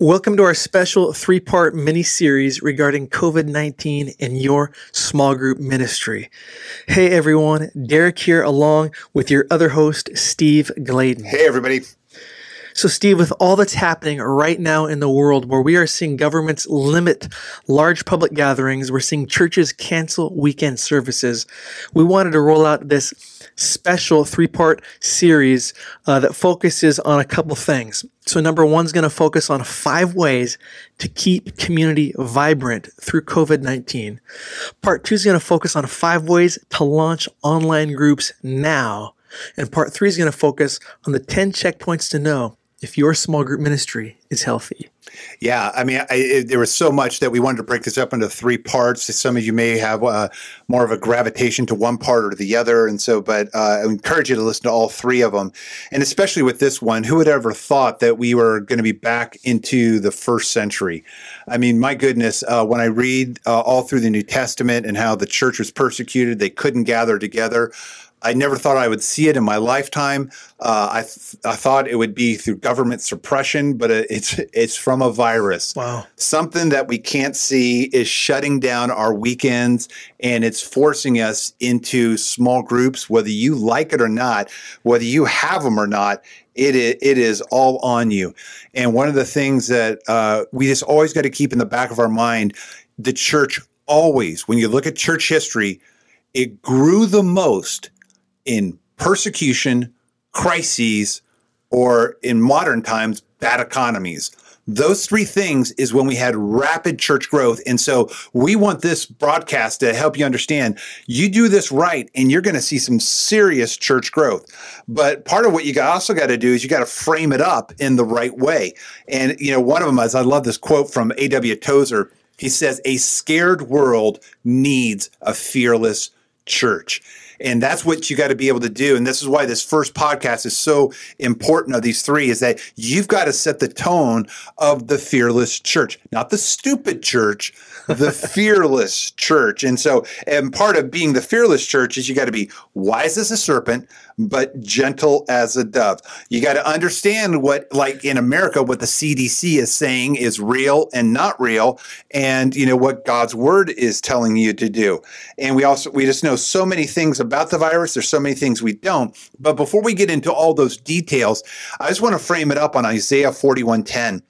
Welcome to our special three part mini series regarding COVID 19 and your small group ministry. Hey everyone, Derek here along with your other host, Steve Gladen. Hey everybody. So, Steve, with all that's happening right now in the world where we are seeing governments limit large public gatherings, we're seeing churches cancel weekend services, we wanted to roll out this special three part series uh, that focuses on a couple things. So, number one is going to focus on five ways to keep community vibrant through COVID 19. Part two is going to focus on five ways to launch online groups now. And part three is going to focus on the 10 checkpoints to know if your small group ministry is healthy? Yeah, I mean, I, it, there was so much that we wanted to break this up into three parts. Some of you may have uh, more of a gravitation to one part or the other, and so, but uh, I encourage you to listen to all three of them, and especially with this one. Who would ever thought that we were going to be back into the first century? I mean, my goodness, uh, when I read uh, all through the New Testament and how the church was persecuted, they couldn't gather together. I never thought I would see it in my lifetime. Uh, I th- I thought it would be through government suppression, but it's it's from a virus. Wow, something that we can't see is shutting down our weekends, and it's forcing us into small groups. Whether you like it or not, whether you have them or not, it is, it is all on you. And one of the things that uh, we just always got to keep in the back of our mind, the church always, when you look at church history, it grew the most in persecution, crises, or in modern times, bad economies. Those three things is when we had rapid church growth. And so we want this broadcast to help you understand you do this right and you're going to see some serious church growth. But part of what you also got to do is you got to frame it up in the right way. And, you know, one of them is I love this quote from A.W. Tozer. He says, A scared world needs a fearless church. And that's what you got to be able to do. And this is why this first podcast is so important of these three is that you've got to set the tone of the fearless church, not the stupid church, the fearless church. And so, and part of being the fearless church is you got to be wise as a serpent, but gentle as a dove. You got to understand what, like in America, what the CDC is saying is real and not real, and you know what God's word is telling you to do. And we also we just know so many things about the virus. There's so many things we don't. But before we get into all those details, I just want to frame it up on Isaiah 41:10.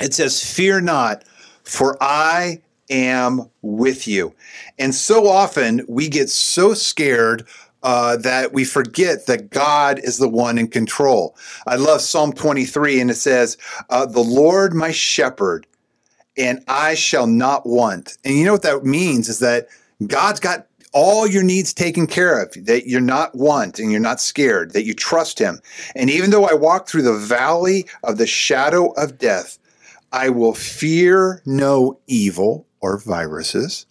It says, "Fear not, for I am with you." And so often we get so scared uh, that we forget that God is the one in control. I love Psalm 23, and it says, uh, The Lord my shepherd, and I shall not want. And you know what that means is that God's got all your needs taken care of, that you're not want and you're not scared, that you trust Him. And even though I walk through the valley of the shadow of death, I will fear no evil or viruses,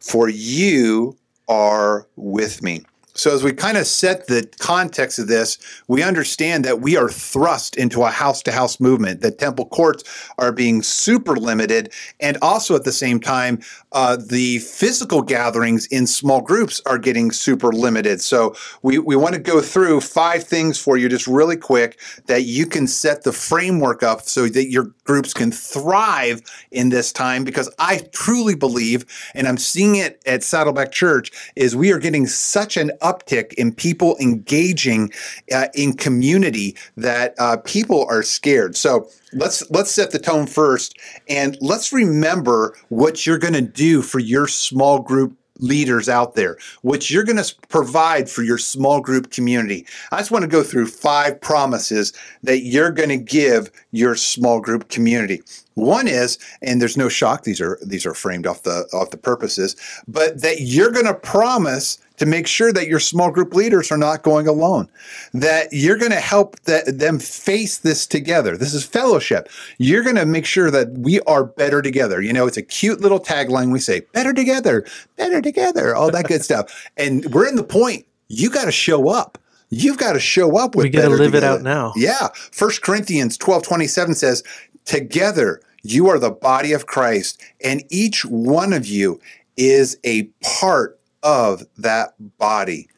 for you are with me. So, as we kind of set the context of this, we understand that we are thrust into a house to house movement, that temple courts are being super limited. And also at the same time, uh, the physical gatherings in small groups are getting super limited. So, we, we want to go through five things for you just really quick that you can set the framework up so that your groups can thrive in this time. Because I truly believe, and I'm seeing it at Saddleback Church, is we are getting such an uptick in people engaging uh, in community that uh, people are scared. So let's let's set the tone first, and let's remember what you're going to do for your small group leaders out there, what you're going to provide for your small group community. I just want to go through five promises that you're going to give your small group community. One is, and there's no shock; these are these are framed off the off the purposes, but that you're going to promise to make sure that your small group leaders are not going alone, that you're going to help that, them face this together. This is fellowship. You're going to make sure that we are better together. You know, it's a cute little tagline we say, better together, better together, all that good stuff. And we're in the point, you got to show up. You've got to show up with We got to live together. it out now. Yeah. First Corinthians 12 27 says, Together you are the body of Christ, and each one of you is a part of that body.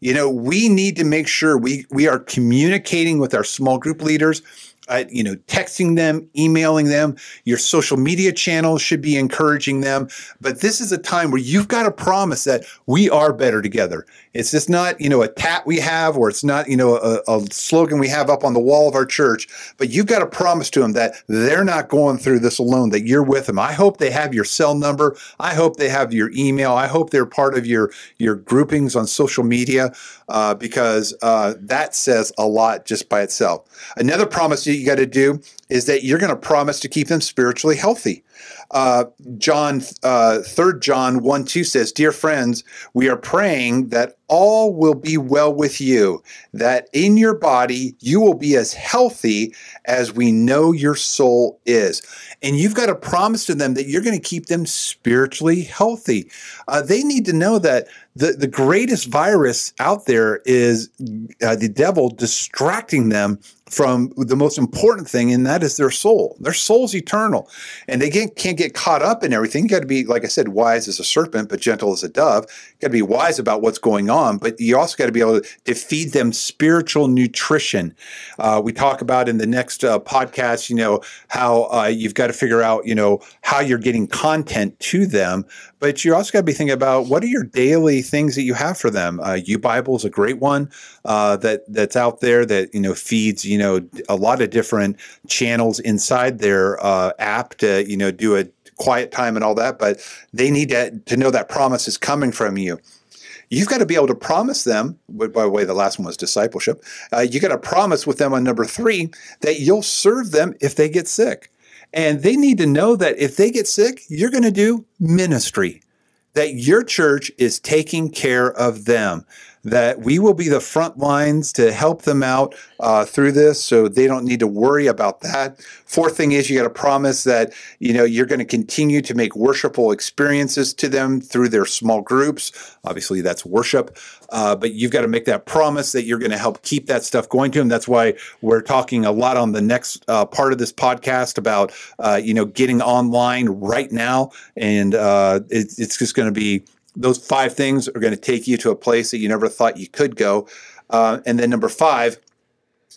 You know, we need to make sure we, we are communicating with our small group leaders uh, you know, texting them, emailing them. Your social media channels should be encouraging them. But this is a time where you've got to promise that we are better together. It's just not, you know, a tat we have or it's not, you know, a, a slogan we have up on the wall of our church, but you've got to promise to them that they're not going through this alone, that you're with them. I hope they have your cell number. I hope they have your email. I hope they're part of your, your groupings on social media uh, because uh, that says a lot just by itself. Another promise that you got to do is that you're going to promise to keep them spiritually healthy. Uh, John, uh, 3 John 1 2 says, Dear friends, we are praying that all will be well with you, that in your body you will be as healthy as we know your soul is. And you've got to promise to them that you're going to keep them spiritually healthy. Uh, they need to know that the, the greatest virus out there is uh, the devil distracting them from the most important thing, and that is their soul. Their soul's eternal, and they can't, get caught up in everything. You got to be, like I said, wise as a serpent, but gentle as a dove. You got to be wise about what's going on, but you also got to be able to, to, feed them spiritual nutrition. Uh, we talk about in the next uh, podcast, you know, how uh, you've got to figure out, you know, how you're getting content to them, but you also got to be thinking about what are your daily things that you have for them. Uh, U Bible is a great one uh, that that's out there that you know feeds you know a lot of different channels inside their uh, app to you know do a quiet time and all that. But they need to to know that promise is coming from you. You've got to be able to promise them. By the way, the last one was discipleship. Uh, you got to promise with them on number three that you'll serve them if they get sick. And they need to know that if they get sick, you're going to do ministry, that your church is taking care of them that we will be the front lines to help them out uh, through this so they don't need to worry about that. Fourth thing is you got to promise that you know you're going to continue to make worshipful experiences to them through their small groups. Obviously, that's worship, uh, but you've got to make that promise that you're going to help keep that stuff going to them. That's why we're talking a lot on the next uh, part of this podcast about uh, you know getting online right now, and uh, it, it's just going to be those five things are going to take you to a place that you never thought you could go. Uh, and then number five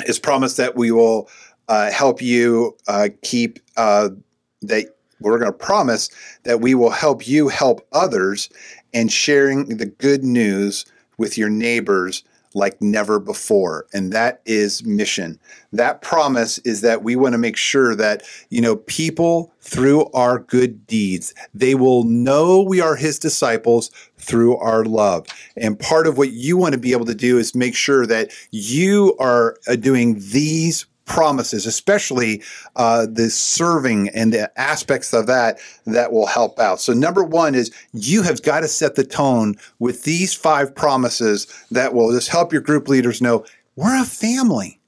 is promise that we will uh, help you uh, keep uh, that we're going to promise that we will help you help others and sharing the good news with your neighbors like never before. And that is mission. That promise is that we want to make sure that, you know, people through our good deeds, they will know we are his disciples through our love. And part of what you want to be able to do is make sure that you are uh, doing these promises, especially uh, the serving and the aspects of that that will help out. So, number one is you have got to set the tone with these five promises that will just help your group leaders know we're a family.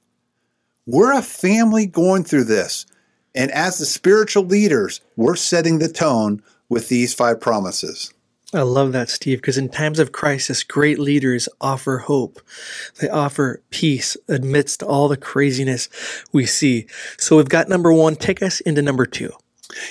We're a family going through this. And as the spiritual leaders, we're setting the tone with these five promises. I love that, Steve, because in times of crisis, great leaders offer hope. They offer peace amidst all the craziness we see. So we've got number one. Take us into number two.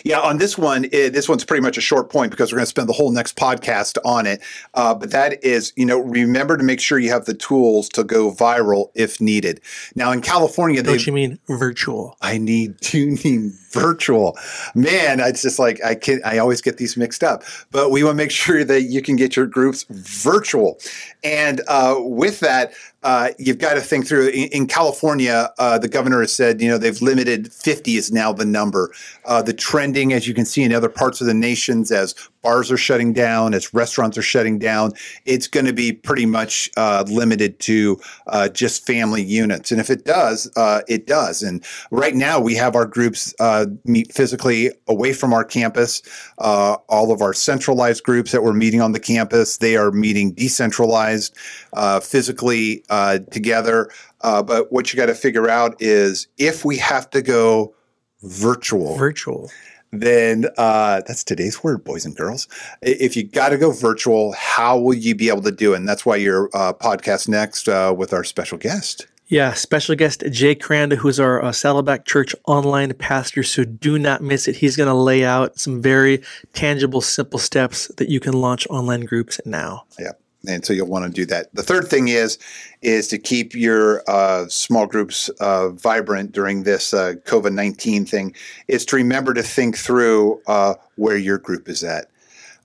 Yeah, on this one, it, this one's pretty much a short point because we're going to spend the whole next podcast on it. Uh, but that is, you know, remember to make sure you have the tools to go viral if needed. Now in California, don't you mean virtual? I need to mean virtual. Man, it's just like I can I always get these mixed up. But we want to make sure that you can get your groups virtual. And uh, with that, uh, you've got to think through. In, in California, uh, the governor has said, you know, they've limited 50 is now the number. Uh, the trending, as you can see in other parts of the nations, as bars are shutting down, as restaurants are shutting down, it's going to be pretty much uh, limited to uh, just family units. And if it does, uh, it does. And right now, we have our groups uh, meet physically away from our campus. Uh, all of our centralized groups that we're meeting on the campus, they are meeting decentralized, uh, physically together. but what you got to figure out is if we have to go virtual, virtual then uh, that's today's word, boys and girls. If you got to go virtual, how will you be able to do it? And that's why your uh, podcast next uh, with our special guest. Yeah, special guest Jay Kranda, who's our uh, Saddleback Church online pastor. So do not miss it. He's going to lay out some very tangible, simple steps that you can launch online groups now. Yeah. And so you'll want to do that. The third thing is is to keep your uh, small groups uh, vibrant during this uh, COVID nineteen thing. Is to remember to think through uh, where your group is at.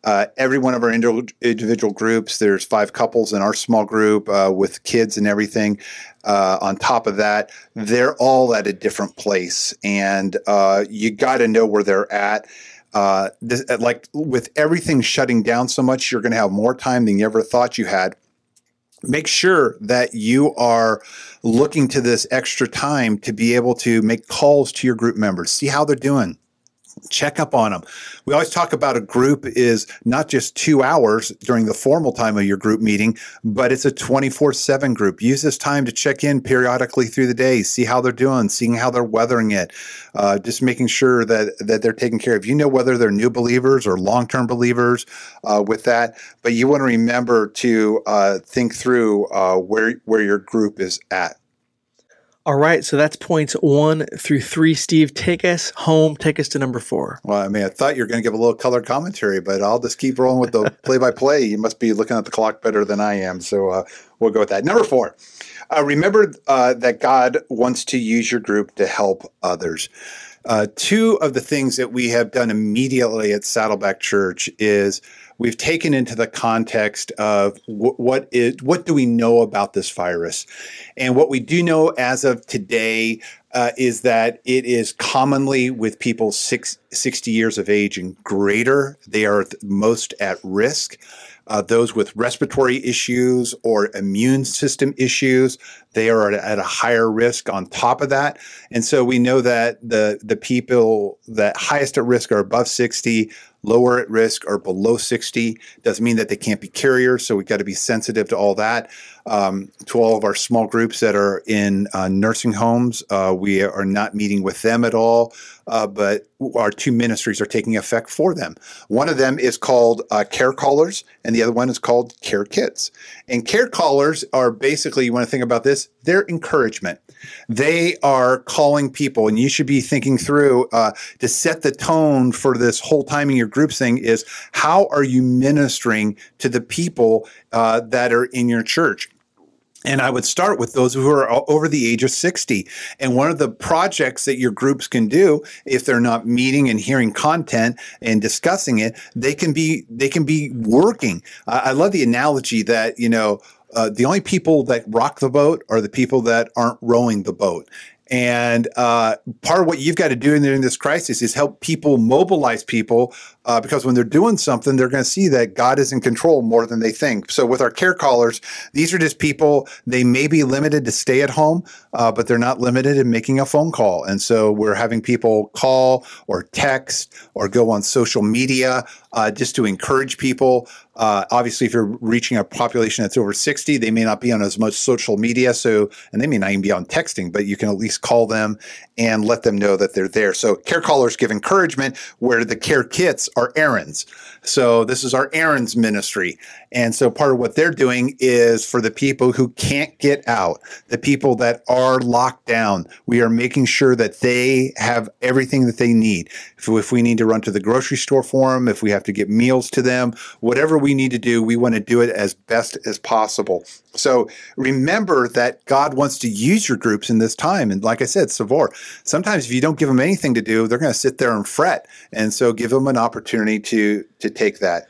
Uh, every one of our individual groups, there's five couples in our small group uh, with kids and everything. on top of that, they're all at a different place, and you got to know where they're at uh, this, uh, like with everything shutting down so much, you're going to have more time than you ever thought you had. Make sure that you are looking to this extra time to be able to make calls to your group members, see how they're doing check up on them. We always talk about a group is not just two hours during the formal time of your group meeting, but it's a 24 7 group. Use this time to check in periodically through the day, see how they're doing, seeing how they're weathering it, uh, just making sure that, that they're taken care of. You know whether they're new believers or long term believers uh, with that, but you want to remember to uh, think through uh, where, where your group is at. All right, so that's points one through three. Steve, take us home. Take us to number four. Well, I mean, I thought you were going to give a little color commentary, but I'll just keep rolling with the play-by-play. You must be looking at the clock better than I am, so uh, we'll go with that. Number four. Uh, remember uh, that God wants to use your group to help others. Uh, two of the things that we have done immediately at Saddleback Church is we've taken into the context of w- what is what do we know about this virus, and what we do know as of today uh, is that it is commonly with people six, 60 years of age and greater. They are most at risk. Uh, those with respiratory issues or immune system issues, they are at, a higher risk on top of that. And so we know that the, the people that highest at risk are above 60, lower at risk or below 60. Doesn't mean that they can't be carriers. So we've got to be sensitive to all that. Um, to all of our small groups that are in uh, nursing homes, uh, we are not meeting with them at all, uh, but our two ministries are taking effect for them. One of them is called uh, Care Callers, and the other one is called Care Kits. And Care Callers are basically, you want to think about this, they're encouragement. They are calling people, and you should be thinking through uh, to set the tone for this whole timing your groups thing is how are you ministering to the people uh, that are in your church? And I would start with those who are over the age of 60. And one of the projects that your groups can do, if they're not meeting and hearing content and discussing it, they can be, they can be working. I love the analogy that, you know, uh, the only people that rock the boat are the people that aren't rowing the boat. And uh, part of what you've got to do in during this crisis is help people mobilize people uh, because when they're doing something, they're going to see that God is in control more than they think. So with our care callers, these are just people, they may be limited to stay at home, uh, but they're not limited in making a phone call. And so we're having people call or text or go on social media uh, just to encourage people. Uh, obviously, if you're reaching a population that's over 60, they may not be on as much social media. So, and they may not even be on texting, but you can at least call them and let them know that they're there. So care callers give encouragement where the care kits are errands. So this is our Aaron's ministry. And so part of what they're doing is for the people who can't get out, the people that are locked down, we are making sure that they have everything that they need. If, if we need to run to the grocery store for them, if we have to get meals to them, whatever we need to do, we want to do it as best as possible. So remember that God wants to use your groups in this time. And like I said, Savor, sometimes if you don't give them anything to do, they're going to sit there and fret. And so give them an opportunity to, to take that.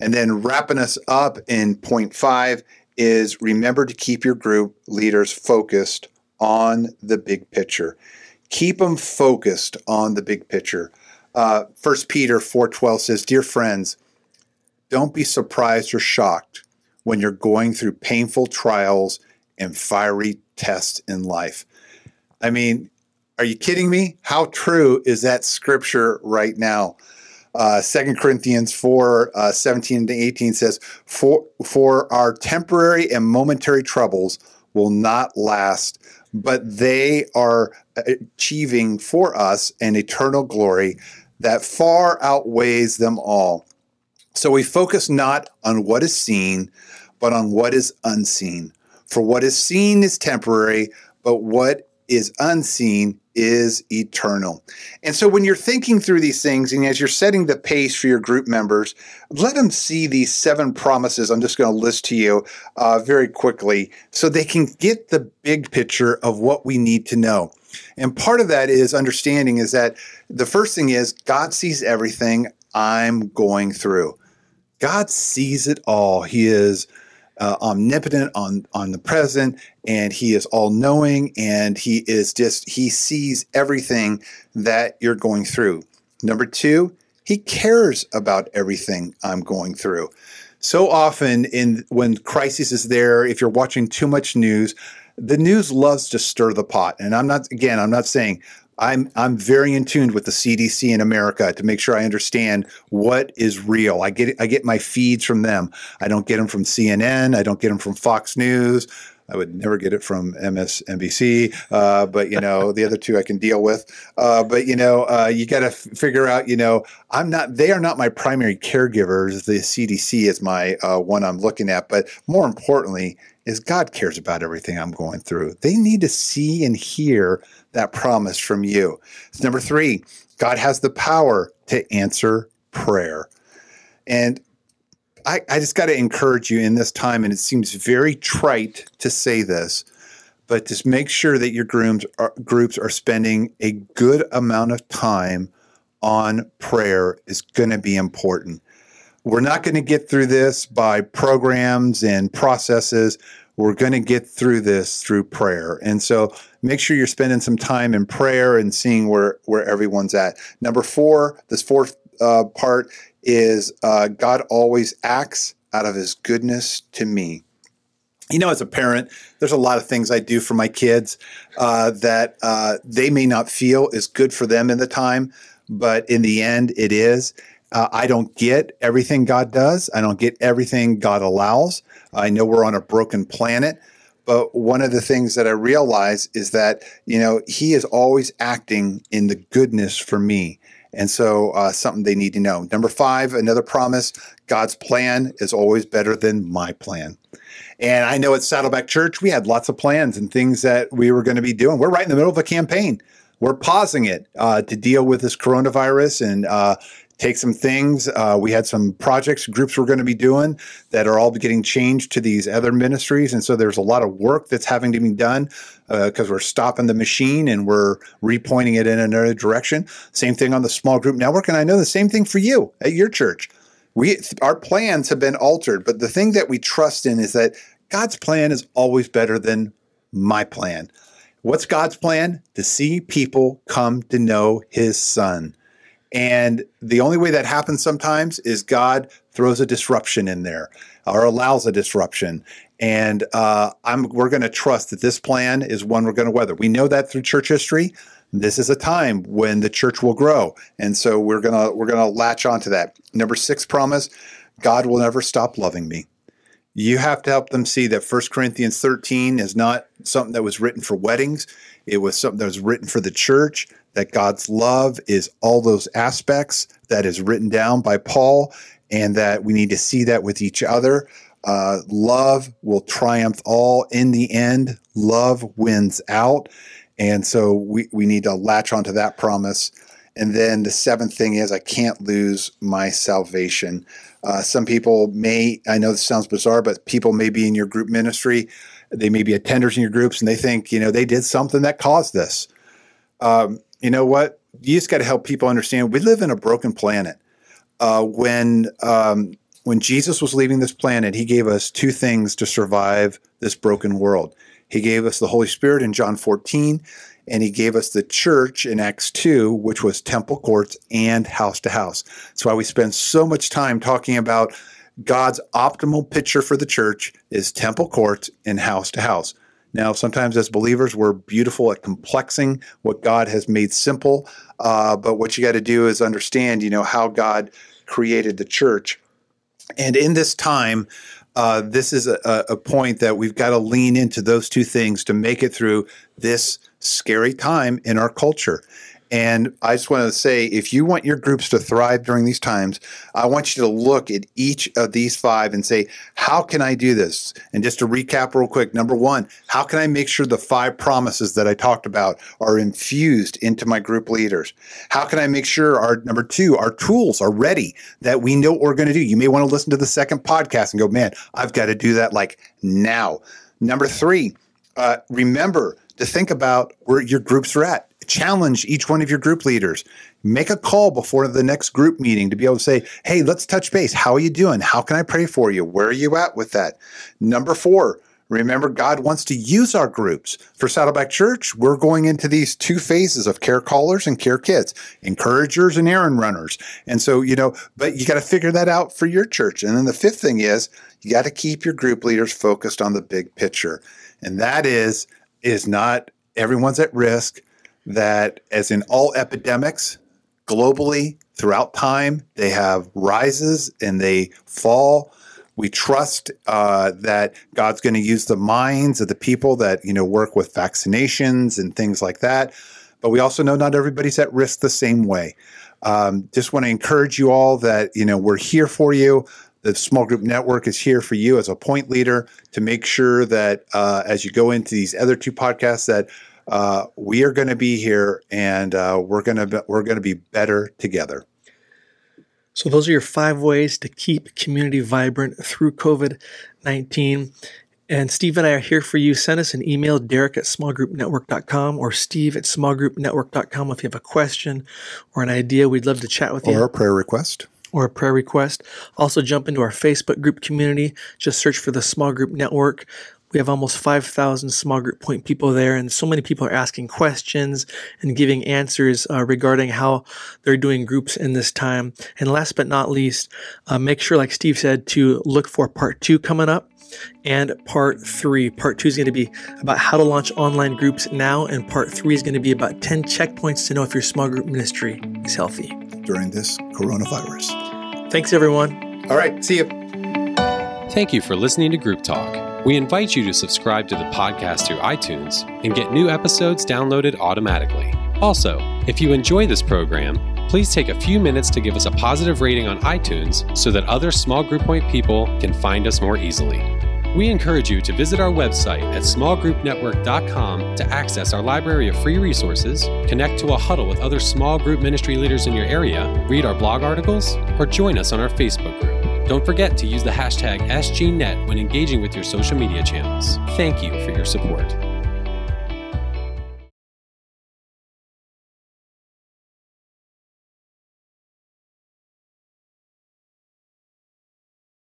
And then wrapping us up in point five is remember to keep your group leaders focused on the big picture. Keep them focused on the big picture. Uh, First Peter 4:12 says, "Dear friends, don't be surprised or shocked when you're going through painful trials and fiery tests in life." I mean, are you kidding me? How true is that scripture right now? Uh, 2 Corinthians 4 uh, 17 to 18 says, for, for our temporary and momentary troubles will not last, but they are achieving for us an eternal glory that far outweighs them all. So we focus not on what is seen, but on what is unseen. For what is seen is temporary, but what is unseen is eternal. And so when you're thinking through these things and as you're setting the pace for your group members, let them see these seven promises I'm just going to list to you uh, very quickly so they can get the big picture of what we need to know. And part of that is understanding is that the first thing is God sees everything I'm going through. God sees it all. He is uh, omnipotent, on on the present, and he is all knowing, and he is just he sees everything that you're going through. Number two, he cares about everything I'm going through. So often, in when crisis is there, if you're watching too much news, the news loves to stir the pot. And I'm not again, I'm not saying I'm I'm very in tune with the CDC in America to make sure I understand what is real. I get I get my feeds from them. I don't get them from CNN. I don't get them from Fox News. I would never get it from MSNBC, uh, but you know the other two I can deal with. Uh, but you know uh, you got to f- figure out. You know I'm not. They are not my primary caregivers. The CDC is my uh, one I'm looking at. But more importantly, is God cares about everything I'm going through. They need to see and hear that promise from you. It's number three, God has the power to answer prayer. And I, I just got to encourage you in this time, and it seems very trite to say this, but just make sure that your groups are, groups are spending a good amount of time on prayer is going to be important. We're not going to get through this by programs and processes. We're going to get through this through prayer. And so make sure you're spending some time in prayer and seeing where, where everyone's at. Number four, this fourth uh, part is uh, God always acts out of his goodness to me. You know, as a parent, there's a lot of things I do for my kids uh, that uh, they may not feel is good for them in the time, but in the end, it is. Uh, I don't get everything God does. I don't get everything God allows. I know we're on a broken planet, but one of the things that I realize is that, you know, He is always acting in the goodness for me. And so, uh, something they need to know. Number five, another promise God's plan is always better than my plan. And I know at Saddleback Church, we had lots of plans and things that we were going to be doing. We're right in the middle of a campaign. We're pausing it uh, to deal with this coronavirus and uh, take some things. Uh, we had some projects, groups we're going to be doing that are all getting changed to these other ministries. And so there's a lot of work that's having to be done because uh, we're stopping the machine and we're repointing it in another direction. Same thing on the small group network. And I know the same thing for you at your church. We, our plans have been altered, but the thing that we trust in is that God's plan is always better than my plan. What's God's plan? To see people come to know his son. And the only way that happens sometimes is God throws a disruption in there or allows a disruption. And uh, I'm, we're going to trust that this plan is one we're going to weather. We know that through church history. This is a time when the church will grow, and so we're gonna we're gonna latch onto that. Number six promise: God will never stop loving me. You have to help them see that 1 Corinthians 13 is not something that was written for weddings. It was something that was written for the church that God's love is all those aspects that is written down by Paul, and that we need to see that with each other. Uh, love will triumph all in the end. Love wins out. And so we, we need to latch onto that promise. And then the seventh thing is, I can't lose my salvation. Uh, some people may, I know this sounds bizarre, but people may be in your group ministry. They may be attenders in your groups and they think, you know, they did something that caused this. Um, you know what? You just got to help people understand we live in a broken planet. Uh, when um, when Jesus was leaving this planet, he gave us two things to survive this broken world. He gave us the Holy Spirit in John 14, and he gave us the church in Acts 2, which was temple courts and house to house. That's why we spend so much time talking about God's optimal picture for the church is temple courts and house to house. Now, sometimes as believers, we're beautiful at complexing what God has made simple. Uh, but what you got to do is understand, you know, how God created the church. And in this time, uh, this is a, a point that we've got to lean into those two things to make it through this scary time in our culture. And I just want to say if you want your groups to thrive during these times, I want you to look at each of these five and say, how can I do this? And just to recap real quick number one, how can I make sure the five promises that I talked about are infused into my group leaders? How can I make sure our number two, our tools are ready that we know what we're going to do? You may want to listen to the second podcast and go, man, I've got to do that like now. Number three, uh, remember to think about where your groups are at challenge each one of your group leaders. Make a call before the next group meeting to be able to say, hey, let's touch base. How are you doing? How can I pray for you? Where are you at with that? Number four, Remember, God wants to use our groups. For Saddleback Church, we're going into these two phases of care callers and care kits, encouragers and errand runners. And so, you know, but you got to figure that out for your church. And then the fifth thing is you got to keep your group leaders focused on the big picture. And that is, is not everyone's at risk that, as in all epidemics globally throughout time, they have rises and they fall. We trust uh, that God's going to use the minds of the people that you know work with vaccinations and things like that. But we also know not everybody's at risk the same way. Um, just want to encourage you all that you know we're here for you. The small group network is here for you as a point leader to make sure that uh, as you go into these other two podcasts that uh, we are going to be here and uh, we're going to we're going to be better together. So those are your five ways to keep community vibrant through COVID nineteen. And Steve and I are here for you. Send us an email, Derek at smallgroupnetwork.com or Steve at smallgroupnetwork.com if you have a question or an idea. We'd love to chat with or you. Or a prayer request or a prayer request. Also, jump into our Facebook group community. Just search for the Small Group Network. We have almost 5,000 small group point people there, and so many people are asking questions and giving answers uh, regarding how they're doing groups in this time. And last but not least, uh, make sure, like Steve said, to look for part two coming up and part three. Part two is going to be about how to launch online groups now, and part three is going to be about 10 checkpoints to know if your small group ministry is healthy during this coronavirus. Thanks, everyone. All right, see you. Thank you for listening to Group Talk. We invite you to subscribe to the podcast through iTunes and get new episodes downloaded automatically. Also, if you enjoy this program, please take a few minutes to give us a positive rating on iTunes so that other small group point people can find us more easily. We encourage you to visit our website at smallgroupnetwork.com to access our library of free resources, connect to a huddle with other small group ministry leaders in your area, read our blog articles, or join us on our Facebook group. Don't forget to use the hashtag SGNet when engaging with your social media channels. Thank you for your support.